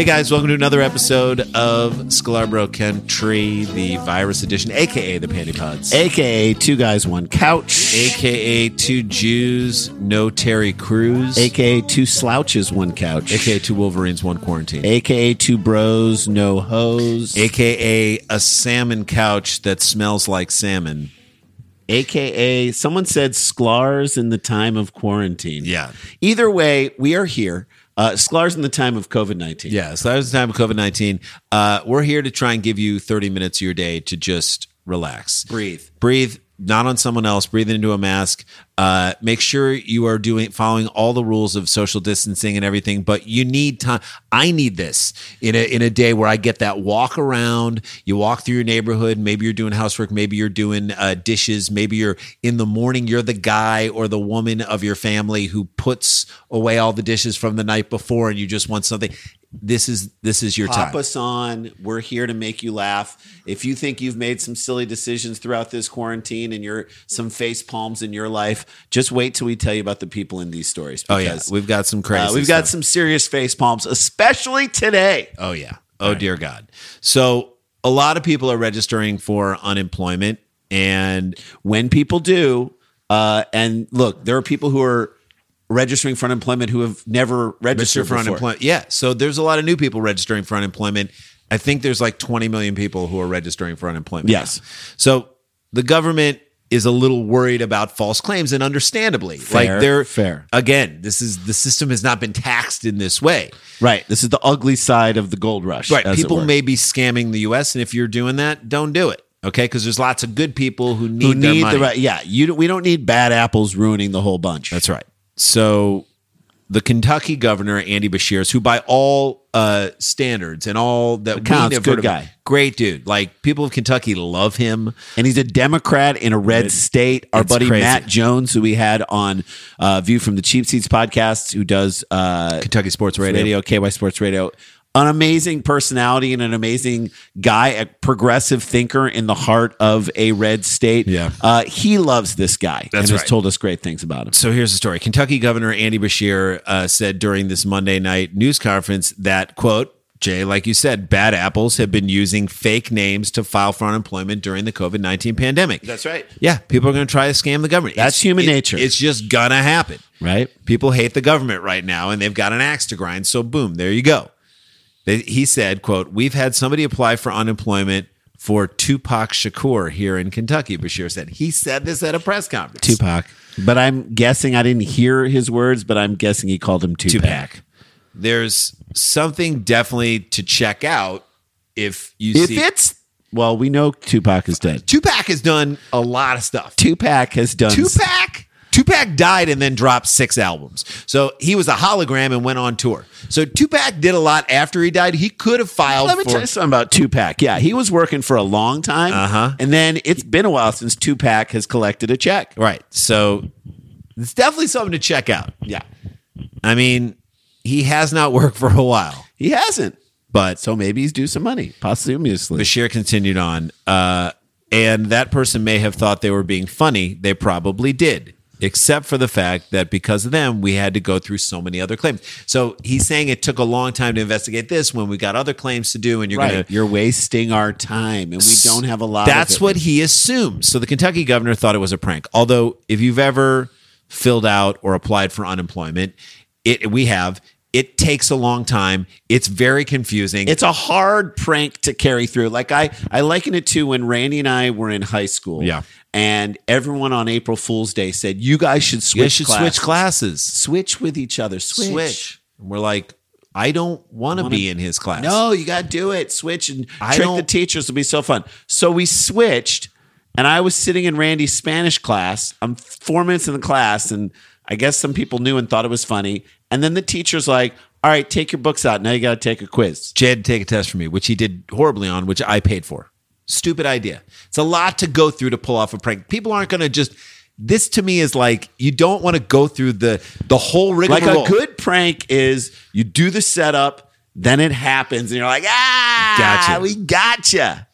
Hey guys, welcome to another episode of Sklarbro Country, the virus edition, aka the Panty Pods, AKA Two Guys, One Couch. aka Two Jews, No Terry Crews, AKA Two Slouches, One Couch. aka Two Wolverines, One Quarantine, AKA Two Bros, No Hose. aka a salmon couch that smells like salmon. AKA someone said Sklars in the time of quarantine. Yeah. Either way, we are here. Uh, Sklars in the time of COVID 19. Yeah, so in the time of COVID 19. Uh, we're here to try and give you 30 minutes of your day to just relax. Breathe. breathe not on someone else breathe into a mask uh, make sure you are doing following all the rules of social distancing and everything but you need time i need this in a in a day where i get that walk around you walk through your neighborhood maybe you're doing housework maybe you're doing uh, dishes maybe you're in the morning you're the guy or the woman of your family who puts away all the dishes from the night before and you just want something this is this is your Pop time us on. We're here to make you laugh. If you think you've made some silly decisions throughout this quarantine and you're some face palms in your life, just wait till we tell you about the people in these stories. oh yeah because, we've got some crazy uh, we've got some serious face palms, especially today. Oh yeah. Oh dear God. So a lot of people are registering for unemployment, and when people do, uh, and look, there are people who are registering for unemployment who have never registered register for before. unemployment. Yeah. So there's a lot of new people registering for unemployment. I think there's like 20 million people who are registering for unemployment. Yes. now. So the government is a little worried about false claims, and understandably, Fair, like they're fair. Again, this is the system has not been taxed in this way. Right. This is the ugly side of the gold rush. Right. People may be scamming the U.S., and if you're doing that, don't do it. Okay, because there's lots of good people who need, who their need money. the right. Yeah, you. We don't need bad apples ruining the whole bunch. That's right. So the Kentucky governor Andy Beshear, who by all uh, standards and all that we Accounts, have good heard of- guy. great dude. Like people of Kentucky love him. and he's a Democrat in a red state. Our buddy crazy. Matt Jones, who we had on uh, View from the Cheap Seats podcast, who does uh, Kentucky Sports Radio. radio, KY Sports Radio. An amazing personality and an amazing guy, a progressive thinker in the heart of a red state. Yeah. uh, he loves this guy That's and has told us great things about him. So here's the story. Kentucky Governor Andy Beshear uh, said during this Monday night news conference that, quote, Jay, like you said, bad apples have been using fake names to file for unemployment during the COVID 19 pandemic. That's right. Yeah, people are going to try to scam the government. That's human nature. It's just going to happen. Right? People hate the government right now and they've got an axe to grind. So, boom, there you go. They- He said, quote, we've had somebody apply for unemployment for Tupac Shakur here in Kentucky, Beshear said. He said this at a press conference. Tupac. But I'm guessing I didn't hear his words, but I'm guessing he called him Tupac. Tupac. There's something definitely to check out if you If see. it's well, we know Tupac is dead. Tupac has done a lot of stuff. Tupac has done Tupac, Tupac died and then dropped six albums. So he was a hologram and went on tour. So Tupac did a lot after he died. He could have filed Let me for tell you something about Tupac. Yeah, he was working for a long time. Uh-huh. And then it's been a while since Tupac has collected a check. Right. So it's definitely something to check out. Yeah. I mean, he has not worked for a while, He hasn't. but So maybe he's due some money, posthumously. Beshear continued on, uh, and that person may have thought they were being funny. They probably did, except for the fact that because of them, we had to go through so many other claims. So he's saying it took a long time to investigate this when we got other claims to do, and you're Right. to. You're wasting our time and we don't have a lot That's of it. what he assumes. So the Kentucky governor thought it was a prank. Although, if you've ever filled out or applied for unemployment, it we have. It takes a long time. It's very confusing. it's a hard prank to carry through. Like I, I liken it to when Randy and I were in high school. Yeah. And everyone on April Fool's Day said, You guys should switch you should classes. switch classes. Switch with each other. Switch. switch. And we're like, I don't want to be in his class. No, you got to do it. Switch and I trick the teachers. It'll be so fun. So we switched, and I was sitting in Randy's Spanish class. I'm four minutes in the class, and I guess some people knew and thought it was funny. And then the teacher's like, "All right, take your books out. Now you got to take a quiz." Jed take a test for me, which he did horribly on, which I paid for. Stupid idea. It's a lot to go through to pull off a prank. People aren't going to just. This to me is like you don't want to go through the the whole rigmarole. Like a good prank is you do the setup, then it happens, and you're like, "Ah, Gotcha. we gotcha."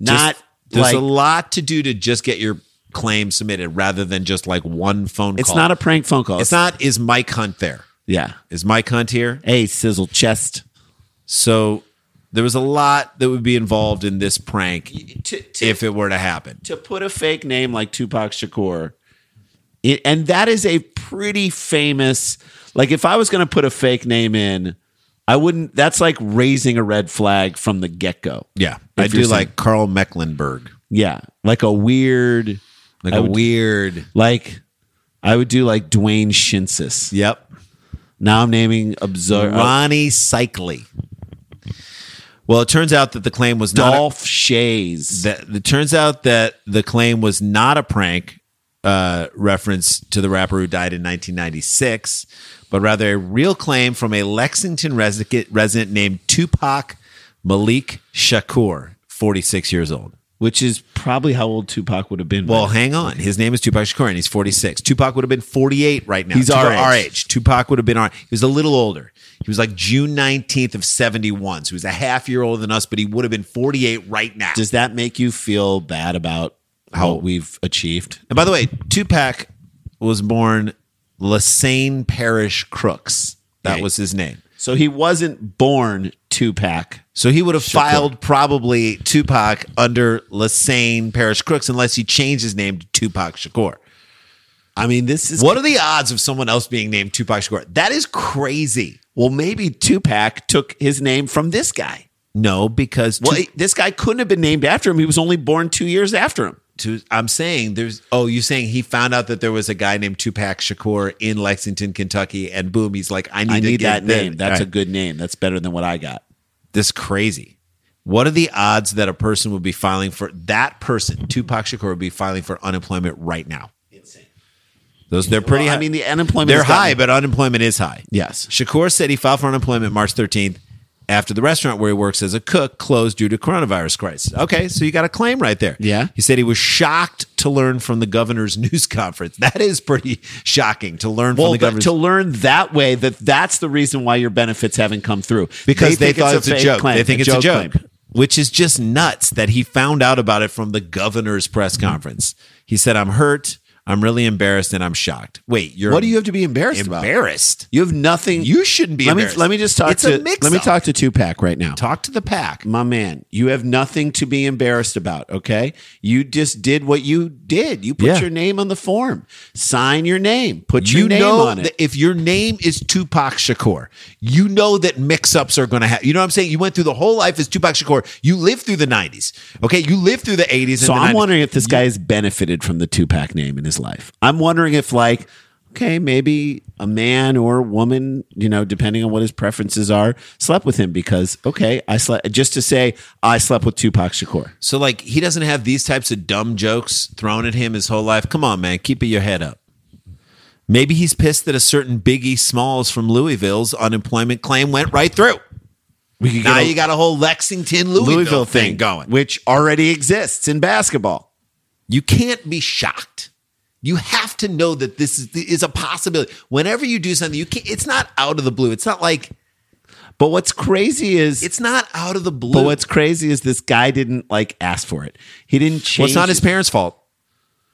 Just- Not there's like a lot to do to just get your claim submitted rather than just like one phone call. it's call. not a prank phone call. It's not. Is Mike Hunt there? Yeah. Is Mike Hunt here? Hey, sizzle chest. So there was a lot that would be involved in this prank To- to- if it were to happen. to put a fake name like Tupac Shakur, it, and that is a pretty famous. Like, if I was going to put a fake name in, I wouldn't. That's like raising a red flag from the get go. Yeah, If I do you're saying- like Karl Mecklenburg, Yeah, like a weird, like I a would- weird. like I would do like Dwayne Shinsis. Yep, Now I'm naming absurd Ronnie Cycli. Well, it turns out that the claim was not. Dolph Schayes. that it turns out that the claim was not a prank uh, reference to the rapper who died in 1996, but rather a real claim from a Lexington resident, resident named Tupac Malik Shakur, 46 years old. Which is probably how old Tupac would have been. Well, hang on. His name is Tupac Shakur, and he's 46. Tupac would have been 48 right now. He's our Tupac- our age. age. Tupac would have been our. He was a little older. He was like June 19th of 71. So he was a half year older than us, but he would have been 48 right now. does that make you feel bad about How- we've achieved? And by the way, Tupac was born Lesane Parish Crooks. That was his name. So he wasn't born Tupac. So he would have filed probably Tupac under Lesane Parish Crooks unless he changed his name to Tupac Shakur. I mean, this is What are the odds of someone else being named Tupac Shakur? That is crazy. well, maybe Tupac took his name from this guy. No, because Well, Tu- this guy couldn't have been named after him. He was only born two years after him. To, I'm saying there's. Oh, you're saying he found out that there was a guy named Tupac Shakur in Lexington, Kentucky, and boom, he's like, I need, I need that name. That's All a good name. That's better than what I got. this crazy. What are the odds that a person would be filing for that person, Tupac Shakur, would be filing for unemployment right now? Insane. Those they're pretty. Well, I mean, the unemployment they're has gotten- high, but unemployment is high. Yes. Shakur said he filed for unemployment March 13th after the restaurant where he works as a cook closed due to coronavirus crisis. Okay, so you got a claim right there. Yeah. He said he was shocked to learn from the governor's news conference. That is pretty shocking to learn Well, from the but governor's to learn that way, that that's the reason why your benefits haven't come through because they, think thought it's a, fake joke. claim, they think it's a joke, claim. which is just nuts that he found out about it from the governor's press Mm-hmm. conference. He said, "I'm hurt. I'm really embarrassed, and I'm shocked." Wait, you're What do you have to be embarrassed about? embarrassed? You have nothing. You shouldn't be Let me embarrassed. let me just talk It's to a mix-up. let me talk to Tupac right now. Talk to the pack. My man, you have nothing to be embarrassed about, okay? You just did what you did. You put Yeah. your name on the form. Sign your name. Put your you name know on it. that if your name is Tupac Shakur, you know that mix-ups are going to happen. You know what I'm saying? You went through the whole life as Tupac Shakur. You lived through the 90s. Okay, you lived through the 80s. so the I'm 90s. wondering if this guy has benefited from the Tupac name in his life. I'm wondering if like okay, maybe a man or a woman, you know, depending on what his preferences are, slept with him because okay, I slept just to say I slept with Tupac Shakur. So like he doesn't have these types of dumb jokes thrown at him his whole life. Come on, man, keep your head up. Maybe he's pissed that a certain Biggie Smalls from Louisville's unemployment claim went right through. We could Now a you got a whole Lexington Louisville, thing going. which already exists in basketball. You can't be shocked. You have to know that this is, is a possibility. Whenever you do something, you can't. It's not out of the blue. It's not like But what's crazy is it's not out of the blue. But what's crazy is this guy didn't like ask for it. He didn't change. Well, it's not his parents' fault.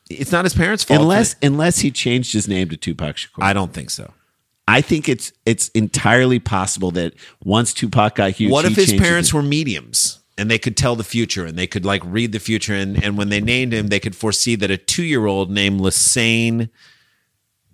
It's not his parents' fault. unless unless he changed his name to Tupac Shakur. I don't think so. I think it's it's entirely possible that once Tupac got huge, What if his parents it. were mediums and they could tell the future and they could like read the future and, and when they named him, they could foresee that a two year old named Lesane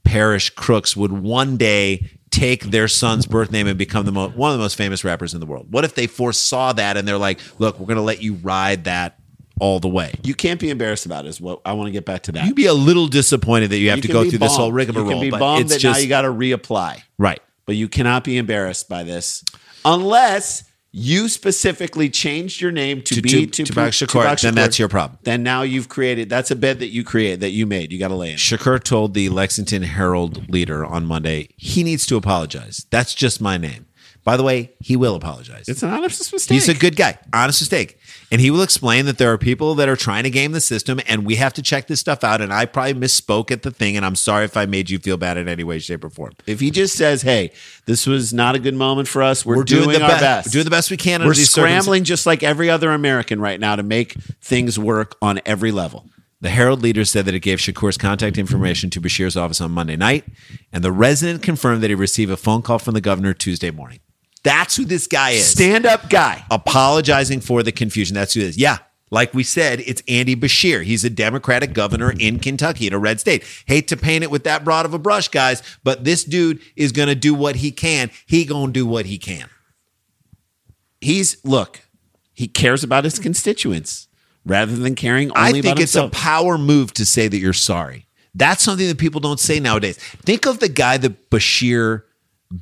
Parish Crooks would one day take their son's birth name and become the mo- one of the most famous rappers in the world? What if they foresaw that and they're like, look, we're going to let you ride that all the way? You can't be embarrassed about it. Is what I want to get back to that. You'd be a little disappointed that you have You to go through this whole rigmarole. You can be but bummed it's that just now you got to reapply. right. but you cannot be embarrassed by this unless you specifically changed your name to, To- be to- to, Tupac Shakur, then that's your problem. Then now you've created that's a bed that you create that you made. You got to lay in. Shakur told the Lexington Herald leader on Monday he needs to apologize. That's just my name. By the way, he will apologize. It's an honest mistake. He's a good guy, honest mistake. And he will explain that there are people that are trying to game the system and we have to check this stuff out. And I probably misspoke at the thing. And I'm sorry if I made you feel bad in any way, shape, or form. if he just says, "Hey, this was not a good moment for us. We're, We're doing, doing, the our best. best. We're doing the best we can. We're scrambling just like every other American right now to make things work on every level." The Herald leader said that it gave Shakur's contact information to Beshear's office on Monday night, and the resident confirmed that he received a phone call from the governor Tuesday morning. That's who this guy is. Stand up guy. apologizing for the confusion. That's who it is. Yeah. Like we said, it's Andy Beshear. He's a Democratic governor in Kentucky in a red state. Hate to paint it with that broad of a brush, guys, but this dude is going to do what he can. He going to do what he can. He's look, he cares about his constituents rather than caring only I think it's a power move to say that you're sorry. That's something that people don't say nowadays. Think of the guy that Beshear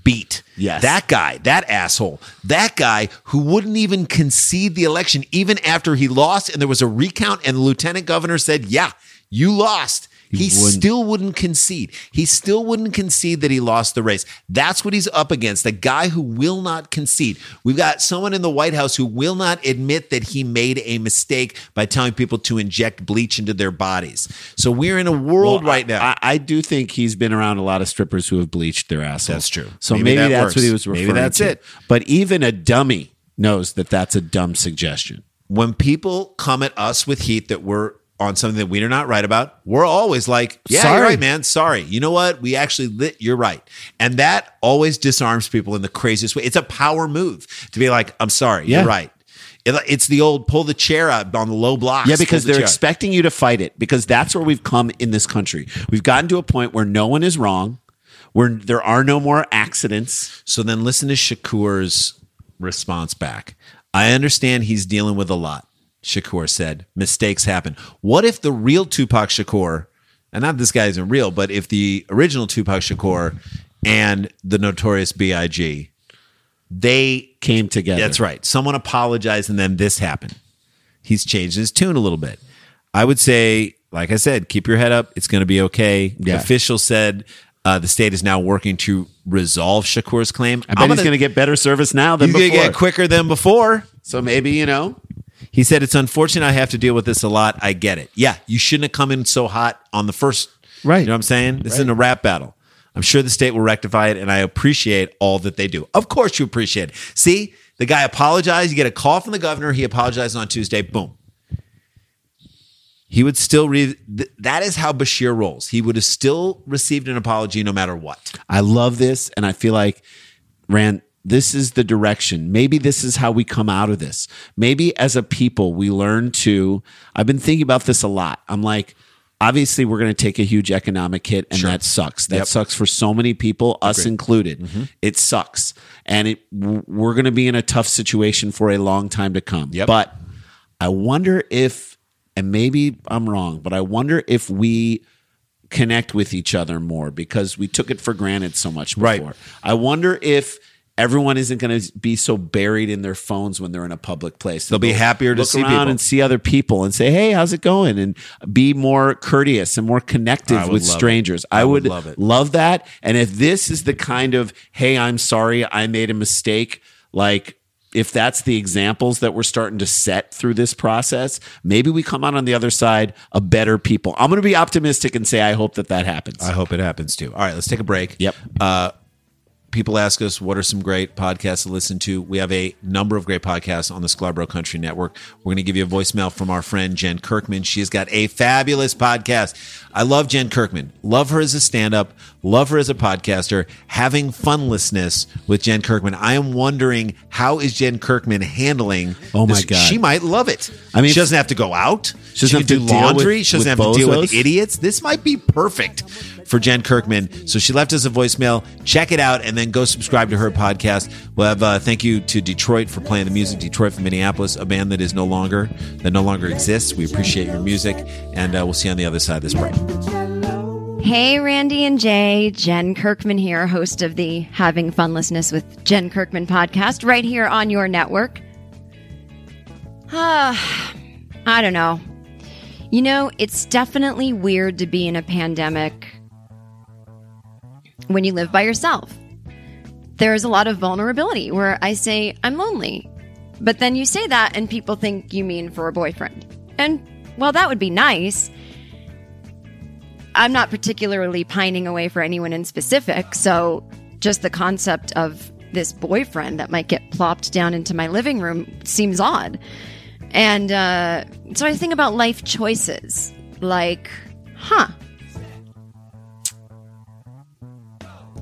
beat. Yes. That guy, that asshole, that guy who wouldn't even concede the election even after he lost and there was a recount and the lieutenant governor said, "Yeah, you lost." He, wouldn't. still wouldn't concede. He still wouldn't concede that he lost the race. That's what he's up against. A guy who will not concede. We've got someone in the White House who will not admit that he made a mistake by telling people to inject bleach into their bodies. So we're in a world Well, right now. I, I do think he's been around a lot of strippers who have bleached their assholes. That's true. So Maybe maybe, that that's works. what he was Maybe referring that's to. it. But even a dummy knows that that's a dumb suggestion. when people come at us with heat that we're on something that we're not right about, we're always like, yeah, Sorry. you're right, man. Sorry. You know what? We actually lit, you're right. And that always disarms people in the craziest way. It's a power move to be like, I'm sorry, Yeah. you're right. It- It's the old pull the chair up on the low blocks. Yeah, because the they're expecting you to fight it because that's where we've come in this country. We've gotten to a point where no one is wrong, where there are no more accidents. So then listen to Shakur's response back. I understand he's dealing with a lot. Shakur said, mistakes happen. What if the real Tupac Shakur, and not this guy isn't real, but if the original Tupac Shakur and the notorious B.I.G., they Came together. that's right. Someone apologized and then this happened. He's changed his tune a little bit. I would say, like I said, keep your head up. It's going to be okay. Yeah. Officials said uh, the state is now working to resolve Shakur's claim. I bet he's going to get better service now than He's before. going to get quicker than before. So maybe you know. He said, It's unfortunate I have to deal with this a lot. I get it. Yeah, you shouldn't have come in so hot on the first. Right. You know what I'm saying? This isn't a rap battle. I'm sure the state will rectify it, and I appreciate all that they do. Of course, you appreciate it. See, the guy apologized. You get a call from the governor. He apologized on Tuesday. Boom. He would still read. Th- that is how Beshear rolls. He would have still received an apology no matter what. I love this, and I feel like Rand. This is the direction. Maybe this is how we come out of this. Maybe as a people, we learn to. I've been thinking about this a lot. I'm like, obviously, we're going to take a huge economic hit, and that sucks. That Yep. sucks for so many people, us included. Mm-hmm. It sucks, and it we're going to be in a tough situation for a long time to come. Yep. But I wonder if, and maybe I'm wrong, but I wonder if we connect with each other more because we took it for granted so much before. Right. I wonder if everyone isn't going to be so buried in their phones when they're in a public place. They'll be happier to see around people. and see other people and say, "Hey, how's it going?" and be more courteous and more connective with strangers. I, I would would love it. love that. And if this is the kind of, "Hey, I'm sorry, I made a mistake," like if that's the examples that we're starting to set through this process, maybe we come out on the other side a better people. I'm going to be optimistic and say I hope that that happens. I hope it happens too. All right, let's take a break. Yep. Uh, people ask us what are some great podcasts to listen to. We have a number of great podcasts on the Sklarbro Country Network. We're going to give you a voicemail from our friend Jen Kirkman. She has got a fabulous podcast. I love Jen Kirkman. Love her as a stand-up. Love her as a podcaster. Having funlessness with Jen Kirkman. I am wondering how is Jen Kirkman handling? Oh my this? God. She might love it. I mean, she doesn't have to go out. She doesn't doesn't have do to with- laundry. she doesn't with have to deal with idiots. This might be perfect for Jen Kirkman. So she left us a voicemail. Check it out and then go subscribe to her podcast. We'll have uh, thank you to Detroit for playing the music. Detroit from Minneapolis, a band that is no longer that no longer exists. We appreciate your music, and uh, we'll see you on the other side of this break. Hey, Randy and Jay. Jen Kirkman here, host of the Having Funlessness with Jen Kirkman podcast, right here on your network. Ah, I don't know. You know, it's definitely weird to be in a pandemic when you live by yourself. There's a lot of vulnerability where I say, I'm lonely. But then you say that, and people think you mean for a boyfriend. And, well, that would be nice. I'm not particularly pining away for anyone in specific, so just the concept of this boyfriend that might get plopped down into my living room seems odd. And uh, so I think about life choices like, huh,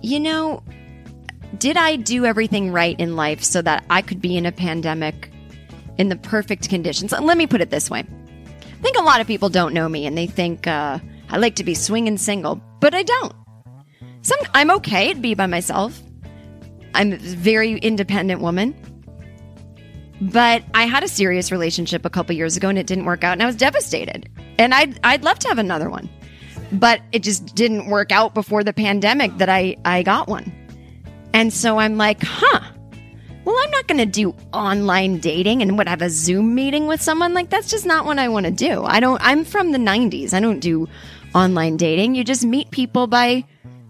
you know, did I do everything right in life so that I could be in a pandemic in the perfect conditions? Let me put it this way. I think a lot of people don't know me and they think uh, I like to be swinging single, but I don't. Some I'm okay to be by myself. I'm a very independent woman. But I had a serious relationship a couple years ago and it didn't work out and I was devastated. And I'd I'd love to have another one. But it just didn't work out before the pandemic that I I got one. And so I'm like, "Huh. Well, I'm not going to do online dating and would have a Zoom meeting with someone like that's just not what I want to do. I don't I'm from the 90s. I don't do online dating. You just meet people by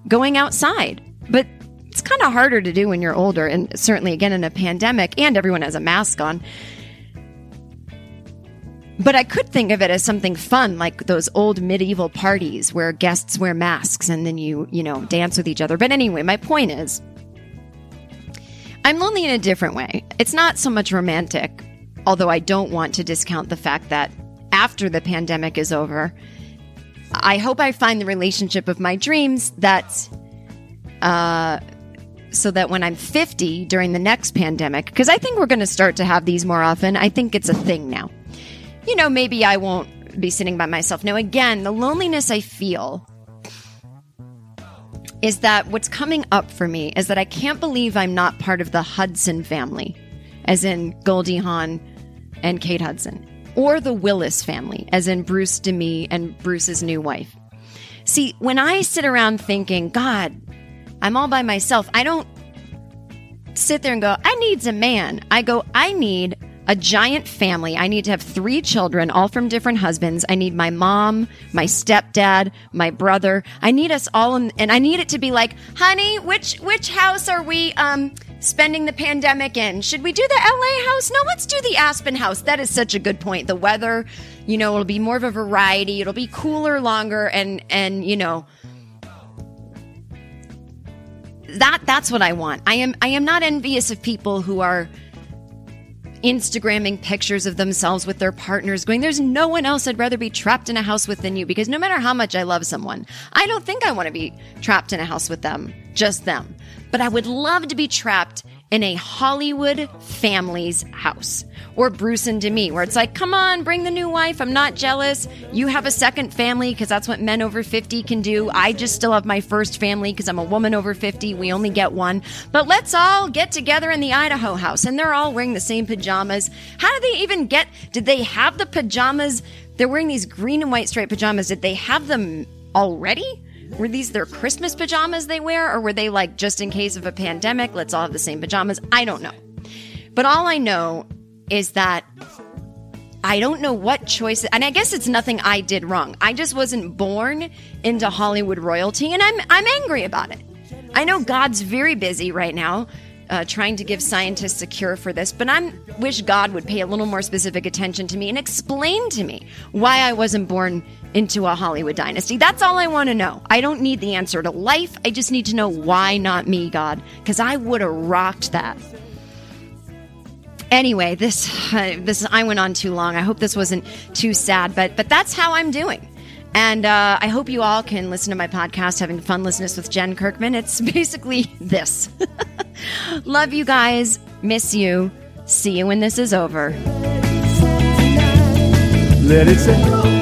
going outside. But it's kind of harder to do when you're older and certainly again in a pandemic and everyone has a mask on. But I could think of it as something fun, like those old medieval parties where guests wear masks and then you, you know, dance with each other. But anyway, my point is I'm lonely in a different way. It's not so much romantic, although I don't want to discount the fact that after the pandemic is over, I hope I find the relationship of my dreams that's uh, so that when I'm 50 during the next pandemic, because I think we're going to start to have these more often, I think it's a thing now. You know, maybe I won't be sitting by myself. Now, again, the loneliness I feel is that what's coming up for me is that I can't believe I'm not part of the Hudson family, as in Goldie Hawn and Kate Hudson, or the Willis family, as in Bruce Demi and Bruce's new wife. See, when I sit around thinking, God, I'm all by myself, I don't sit there and go, I need a man. I go, I need a giant family. I need to have three children, all from different husbands. I need my mom, my stepdad, my brother. I need us all, in, and I need it to be like, honey, which which house are we um spending the pandemic in? Should we do the LA house? No, let's do the Aspen house. That is such a good point. The weather, you know, it'll be more of a variety. It'll be cooler longer, and and you know that that's what I want. I am I am not envious of people who are Instagramming pictures of themselves with their partners, going, There's no one else I'd rather be trapped in a house with than you. Because no matter how much I love someone, I don't think I want to be trapped in a house with them, just them. But I would love to be trapped in a Hollywood family's house. Or Bruce and Demi, where it's like, come on, bring the new wife. I'm not jealous. You have a second family because that's what men over 50 can do. I just still have my first family because I'm a woman over 50. We only get one. But let's all get together in the Idaho house. And they're all wearing the same pajamas. How do they even get? Did they have the pajamas? They're wearing these green and white striped pajamas. Did they have them already? Were these their Christmas pajamas they wear, or were they like just in case of a pandemic, let's all have the same pajamas? I don't know. But all I know is that I don't know what choice, and I guess it's nothing I did wrong. I just wasn't born into Hollywood royalty, and I'm I'm angry about it. I know God's very busy right now, uh, trying to give scientists a cure for this, but I wish God would pay a little more specific attention to me and explain to me why I wasn't born into a Hollywood dynasty. That's all I want to know. I don't need the answer to life. I just need to know why not me, God, because I would have rocked that. Anyway, this uh, this I went on too long. I hope this wasn't too sad, but but that's how I'm doing. And uh, I hope you all can listen to my podcast, Having Fun Listeners with Jen Kirkman. It's basically this. Love you guys. Miss you. See you when this is over. Let it.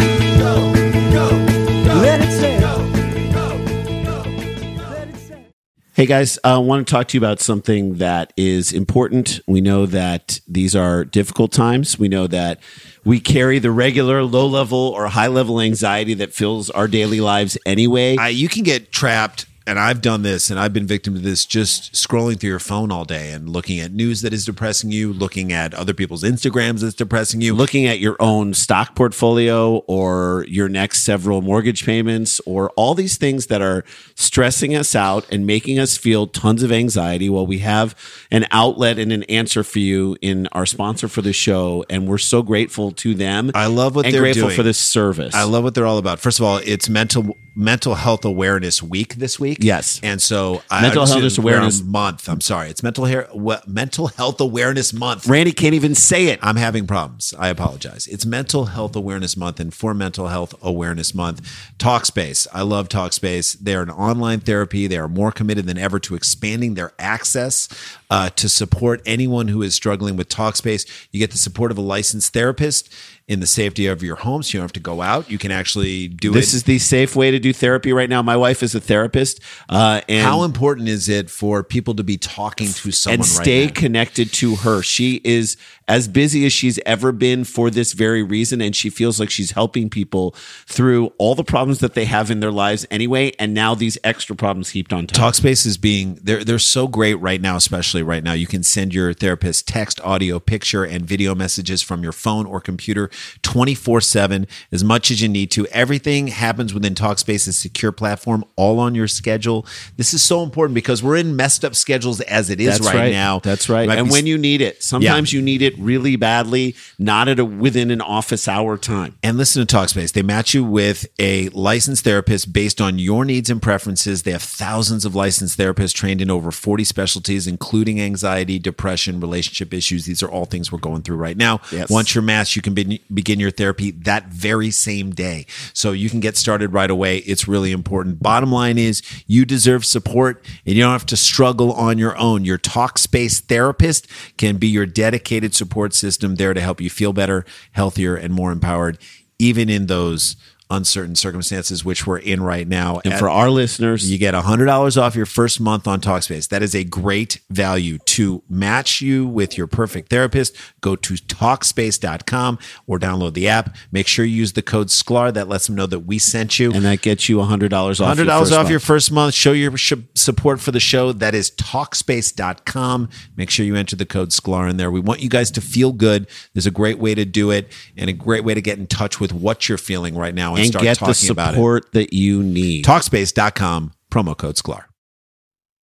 Hey guys, I want to talk to you about something that is important. We know that these are difficult times. We know that we carry the regular low level or high level anxiety that fills our daily lives anyway. I, you can get trapped and I've done this and I've been victim to this just scrolling through your phone all day and looking at news that is depressing you, looking at other people's Instagrams that's depressing you. looking at your own stock portfolio or your next several mortgage payments or all these things that are stressing us out and making us feel tons of anxiety. Well, we have an outlet and an answer for you in our sponsor for the show, and we're so grateful to them. I love what and they're grateful doing. for this service. I love what they're all about. First of all, it's mental mental health awareness week this week. Yes. and so Mental I Health didn't- we're on Awareness- month. I'm sorry, it's mental hair what, mental health awareness month. Randy can't even say it. I'm having problems. I apologize. It's Mental Health Awareness Month, and for Mental Health Awareness Month, Talkspace. I love Talkspace. They're an online therapy. They are more committed than ever to expanding their access uh, to support anyone who is struggling with Talkspace. You get the support of a licensed therapist in the safety of your home, so you don't have to go out. You can actually do it. This is the safe way to do therapy right now. My wife is a therapist, uh, and How important is it for people to be talking to someone and stay right connected to her. She is as busy as she's ever been for this very reason, and she feels like she's helping people through all the problems that they have in their lives anyway, and now these extra problems heaped on top. Talkspace is being they're they're so great right now, especially right now. You can send your therapist text, audio, picture, and video messages from your phone or computer 24-7 as much as you need to. Everything happens within Talkspace's secure platform, all on your schedule. This is so important because we're in messed up schedules as it is That's right, now. That's right. And be- when you need it, sometimes you need it really badly, not at a within an office hour time. And listen to Talkspace. They match you with a licensed therapist based on your needs and preferences. They have thousands of licensed therapists trained in over 40 specialties, including anxiety, depression, relationship issues. These are all things we're going through right now. Yes. Once you're matched, you can be- begin your therapy that very same day. So you can get started right away. It's really important. Bottom line is you deserve support and you don't have to struggle on your own. Your Talkspace therapist can be your dedicated support system there to help you feel better, healthier, and more empowered, even in those uncertain circumstances which we're in right now. And At- for our listeners, you get $100 off your first month on Talkspace. That is a great value to match you with your perfect therapist. Go to Talkspace.com or download the app. Make sure you use the code SKLAR. That lets them know that we sent you. and that gets you $100 off. $100 your first off month. your first month. Show your sh- support for the show. That is Talkspace.com. Make sure you enter the code SKLAR in there. We want you guys to feel good. There's a great way to do it and a great way to get in touch with what you're feeling right now and, and start get talking the about it. support that you need. Talkspace.com, promo code SKLAR.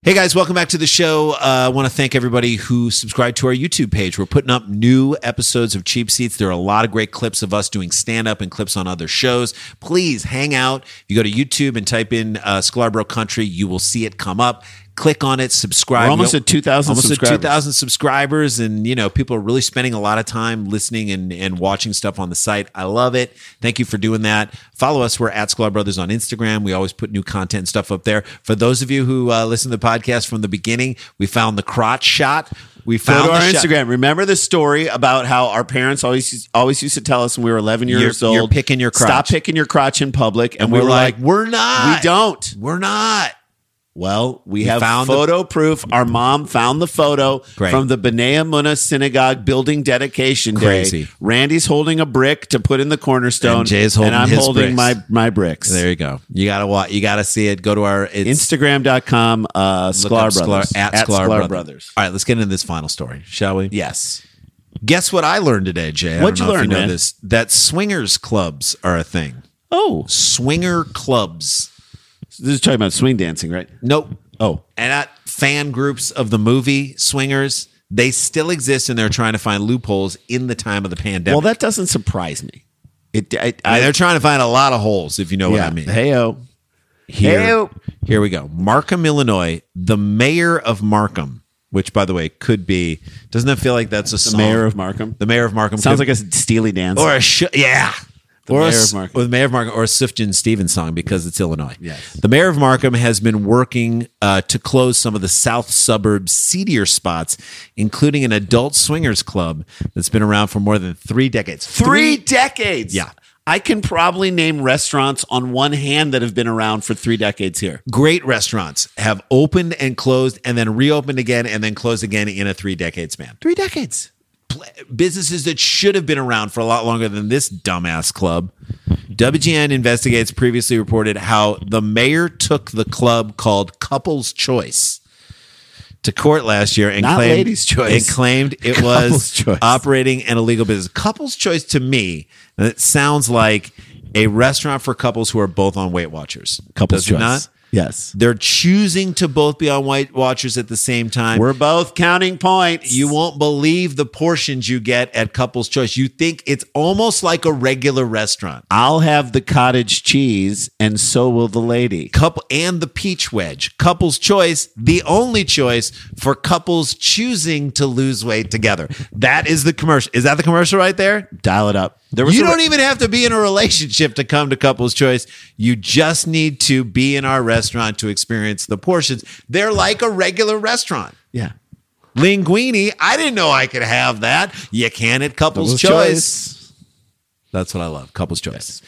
Hey guys, welcome back to the show. Uh, I want to thank everybody who subscribed to our YouTube page. We're putting up new episodes of Cheap Seats. There are a lot of great clips of us doing stand up and clips on other shows. Please hang out. If you go to YouTube and type in uh, Sklarbro Country, you will see it come up. Click on it, subscribe. We're almost We- at 2,000 Almost subscribers. at 2,000 subscribers. And, you know, people are really spending a lot of time listening and, and watching stuff on the site. I love it. Thank you for doing that. Follow us. We're at Sklar Brothers on Instagram. We always put new content and stuff up there. For those of you who uh, listen to the podcast from the beginning, we found the crotch shot. We Go found to our shot- Instagram. Remember the story about how our parents always always used to tell us when we were 11 years You're- old, you're picking your crotch. Stop picking your crotch in public. And, And we we're were like, like, we're not. we don't. We're not. Well, we You have found the- photo proof. Our mom found the photo Great. from the B'nai Amoona Synagogue building dedication Crazy. day. Randy's holding a brick to put in the cornerstone, And Jay's holding I'm his holding bricks. my my bricks. There you go. You gotta watch. You gotta see it. Go to our it's, Instagram.com, uh, Sklar Brothers. at, Sklar, Sklar Brothers. All right, let's get into this final story, shall we? Yes. Guess what I learned today, Jay? What'd you know know man? this? That swingers clubs are a thing. Oh, Swinger clubs. This is talking about swing dancing, right? Nope. Oh, And at fan groups of the movie Swingers, they still exist and they're trying to find loopholes in the time of the pandemic. well, that doesn't surprise me. It, I, I mean, they're trying to find a lot of holes, if you know what I mean. Heyo. Here, Heyo. here we go. Markham, Illinois. The mayor of Markham, which, by the way, could be. Doesn't it feel like that's a The song? mayor of Markham. The mayor of Markham Sounds could- like a Steely dance. or a sh- yeah. The or mayor of Markham. or the mayor of Markham, or a Sufjan Stevens song because it's Illinois. Yes. the mayor of Markham has been working uh, to close some of the south suburbs seedier spots, including an adult swingers club that's been around for more than three decades. three decades. Yeah. I can probably name restaurants on one hand that have been around for three decades here. great restaurants have opened and closed, and then reopened again, and then closed again in a three decade span. Three decades. Pl- businesses that should have been around for a lot longer than this dumbass club. WGN Investigates previously reported how the mayor took the club called Couples Choice to court last year and Not claimed Ladies' Choice. and claimed it Couples was Choice. operating an illegal business. Couples Choice to me, it sounds like a restaurant for couples who are both on Weight Watchers. Couples Does it choice. not? Yes. They're choosing to both be on Weight Watchers at the same time. We're both counting points. You won't believe the portions you get at Couples Choice. You think it's almost like a regular restaurant. I'll have the cottage cheese, and so will the lady. Couple and the peach wedge. Couples Choice, the only choice for couples choosing to lose weight together. That is the commercial. Is that the commercial right there? Dial it up. You don't even have to be in a relationship to come to Couples Choice. You just need to be in our restaurant to experience the portions. They're like a regular restaurant. yeah. Linguini, I didn't know I could have that. You can at Couples, Couples Choice. That's what I love. Couples Choice.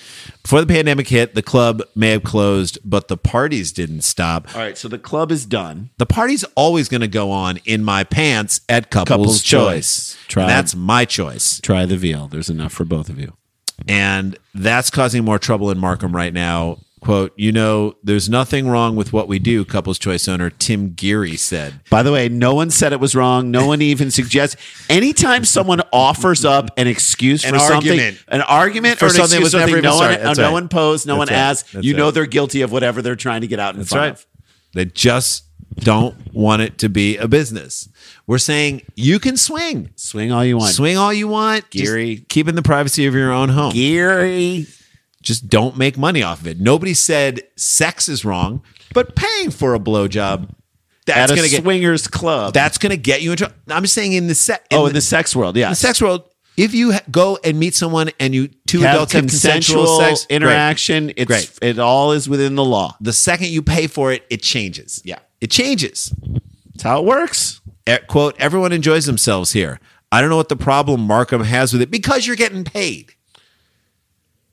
Before the pandemic hit, the club may have closed, but the parties didn't stop. All right. So the club is done. The party's always going to go on in my pants at Couples, Couples Choice. Choice. Try- And that's my choice. Try the veal. There's enough for both of you. And that's causing more trouble in Markham right now. Quote, you know, there's nothing wrong with what we do, Couples Choice owner Tim Geary said. By the way, no one said it was wrong. No one even suggests. Anytime someone offers up an excuse for An something, argument. an argument For or something something, was something never no one, started. No right. one posed, no That's one right. asked. That's you know they're guilty of whatever they're trying to get out in That's front right. of. They just don't want it to be a business. We're saying you can swing. Swing all you want. Swing all you want. just Geary. keep in the privacy of your own home. Geary. Just don't make money off of it. Nobody said sex is wrong, but paying for a blowjob, that's At a going to get swingers club. that's going to get you into. I'm just saying in the set. oh, in the sex world, yeah. in the sex world, if you ha- go and meet someone and you two have adults have consensual, consensual sex, great. interaction. It's Great. it all is within the law. The second you pay for it, it changes. Yeah. it changes. That's how it works. Quote everyone enjoys themselves here i don't know what the problem markham has with it because you're getting paid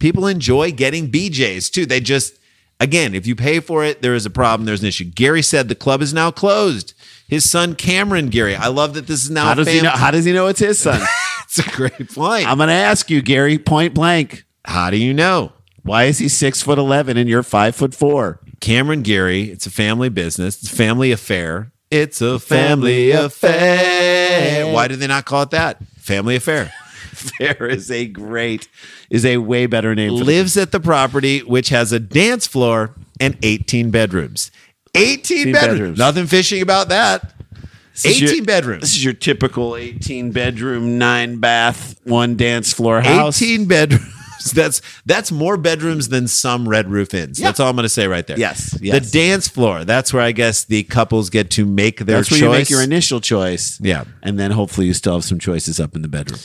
people enjoy getting bjs too. They just again if you pay for it there is a problem there's an issue. Gary said the club is now closed. His son cameron gary. I love that this is now How a does he know? How does he know it's his son? it's a great point. I'm going to ask you, Gary, point blank. how do you know? Why is he six foot eleven and you're five foot four? cameron gary it's a family business. It's a family affair. It's a family affair. Why do they not call it that? Family affair There is a great, is a way better name. Lives at the property, which has a dance floor and 18 bedrooms. 18 bedrooms. bedrooms. Nothing fishing about that. This 18 your- bedrooms. This is your typical eighteen bedroom, nine bath, one dance floor house. 18 bedrooms. That's that's more bedrooms than some red roof inns. Yeah. That's all I'm going to say right there. Yes, yes. The dance floor. That's where I guess the couples get to make their That's where choice. you make your initial choice. Yeah. and then hopefully you still have some choices up in the bedroom.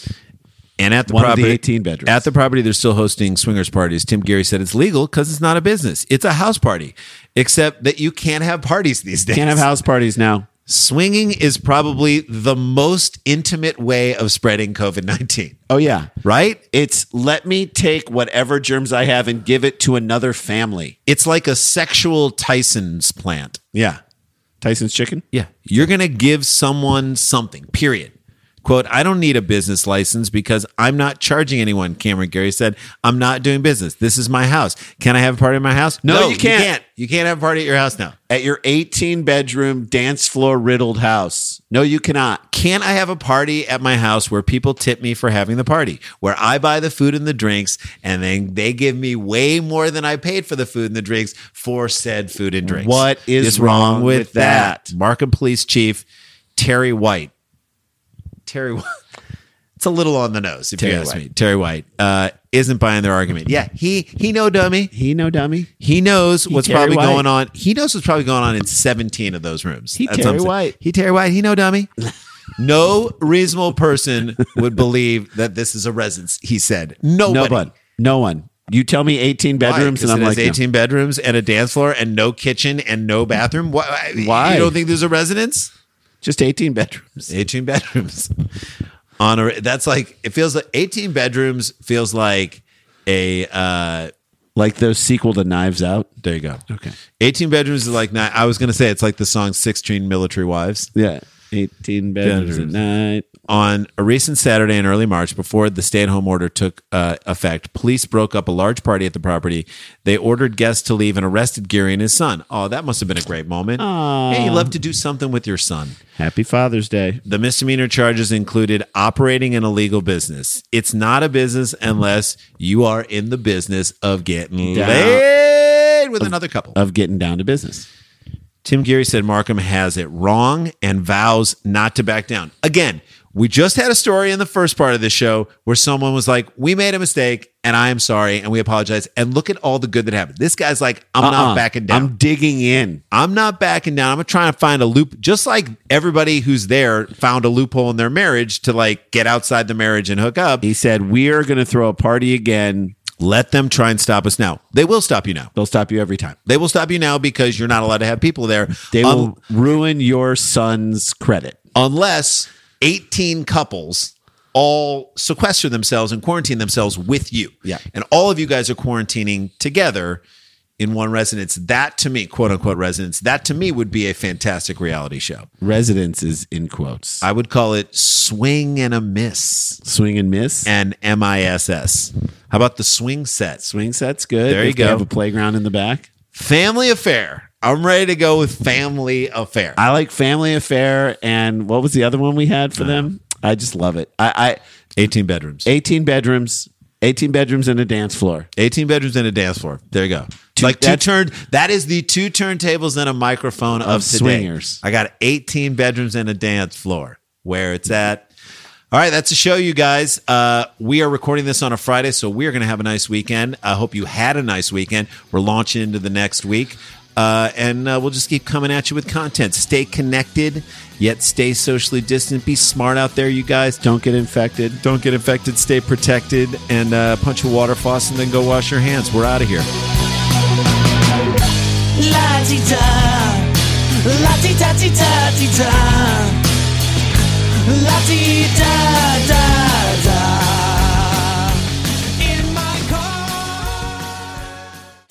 And at the One of the property, 18 bedrooms. At the property, they're still hosting swingers parties. Tim Gary said it's legal because it's not a business. It's a house party, except that you can't have parties these days. Can't have house parties now. Swinging is probably the most intimate way of spreading COVID 19, Oh yeah. right? It's let me take whatever germs I have and give it to another family. It's like a sexual Tyson's plant. Yeah. Tyson's chicken? Yeah. You're going to give someone something, period. Quote, I don't need a business license because I'm not charging anyone, Cameron Gary said. I'm not doing business. This is my house. Can I have a party in my house? No, you can't. You can't, you can't have a party at your house now. At your 18 bedroom dance floor riddled house. No, you cannot. Can I have a party at my house where people tip me for having the party, where I buy the food and the drinks, and then they give me way more than I paid for the food and the drinks for said food and drinks? What is wrong with that? Markham Police Chief Terry White. Terry White. It's a little on the nose, if Terry you ask White. me. Terry White uh, isn't buying their argument. Yeah, he he no dummy. He no dummy. He knows what's Terry probably White. going on. He knows what's probably going on in 17 of those rooms. He That's what Terry I'm saying. White. He Terry White. He no dummy. No reasonable person would believe that this is a residence. He said, "Nobody." No one. No one. You tell me 18 Why? bedrooms 'Cause and I'm it has like, no. 18 bedrooms and a dance floor and no kitchen and no bathroom. Why? Why? You don't think there's a residence? Just 18 bedrooms. 18 bedrooms. On a that's like it feels like 18 bedrooms feels like a uh Like those sequel to Knives Out. there you go. Okay. 18 bedrooms is like. I was going to say it's like the song 16 Military Wives. Yeah. 18 bedrooms at night. On a recent Saturday in early March, before the stay at home order took uh, effect, police broke up a large party at the property. They ordered guests to leave and arrested Gary and his son. Oh, that must have been a great moment. Hey, you love to do something with your son. Happy Father's Day. The misdemeanor charges included operating an illegal business. It's not a business unless you are in the business of getting Down. laid with another couple. Of getting down to business. Tim Geary said Markham has it wrong and vows not to back down. Again, we just had a story in the first part of the show where someone was like, We made a mistake and I am sorry and we apologize. And look at all the good that happened. This guy's like, I'm Uh-uh. not backing down. I'm digging in. I'm not backing down. I'm trying to find a loop, just like everybody who's there found a loophole in their marriage to like get outside the marriage and hook up. He said, We are going to throw a party again. Let them try and stop us now. They will stop you now. They'll stop you every time. They will stop you now because you're not allowed to have people there. They will ruin your son's credit. unless 18 couples all sequester themselves and quarantine themselves with you. Yeah. And all of you guys are quarantining together in one residence. That to me, quote unquote residence, that to me would be a fantastic reality show. Residence is in quotes. I would call it Swing and a Miss Swing and miss. and MISS. How about the swing set? Swing set's good. There you If they go. have a playground in the back. Family affair. I'm ready to go with family affair. I like Family Affair. And what was the other one we had for uh, them? I just love it. I, I 18 bedrooms. 18 bedrooms, 18 bedrooms and a dance floor. 18 bedrooms and a dance floor. There you go. like two turned. That is the two turntables and a microphone of, Of today. swingers. I got 18 bedrooms and a dance floor. Where it's at. All right, that's the show, you guys. Uh, we are recording this on a Friday, so we are going to have a nice weekend. I hope you had a nice weekend. We're launching into the next week. Uh, and uh, we'll just keep coming at you with content. Stay connected, yet stay socially distant. Be smart out there, you guys. Don't get infected. Don't get infected. Stay protected, and uh, punch a water faucet, and then go wash your hands. We're out of here. La ti da,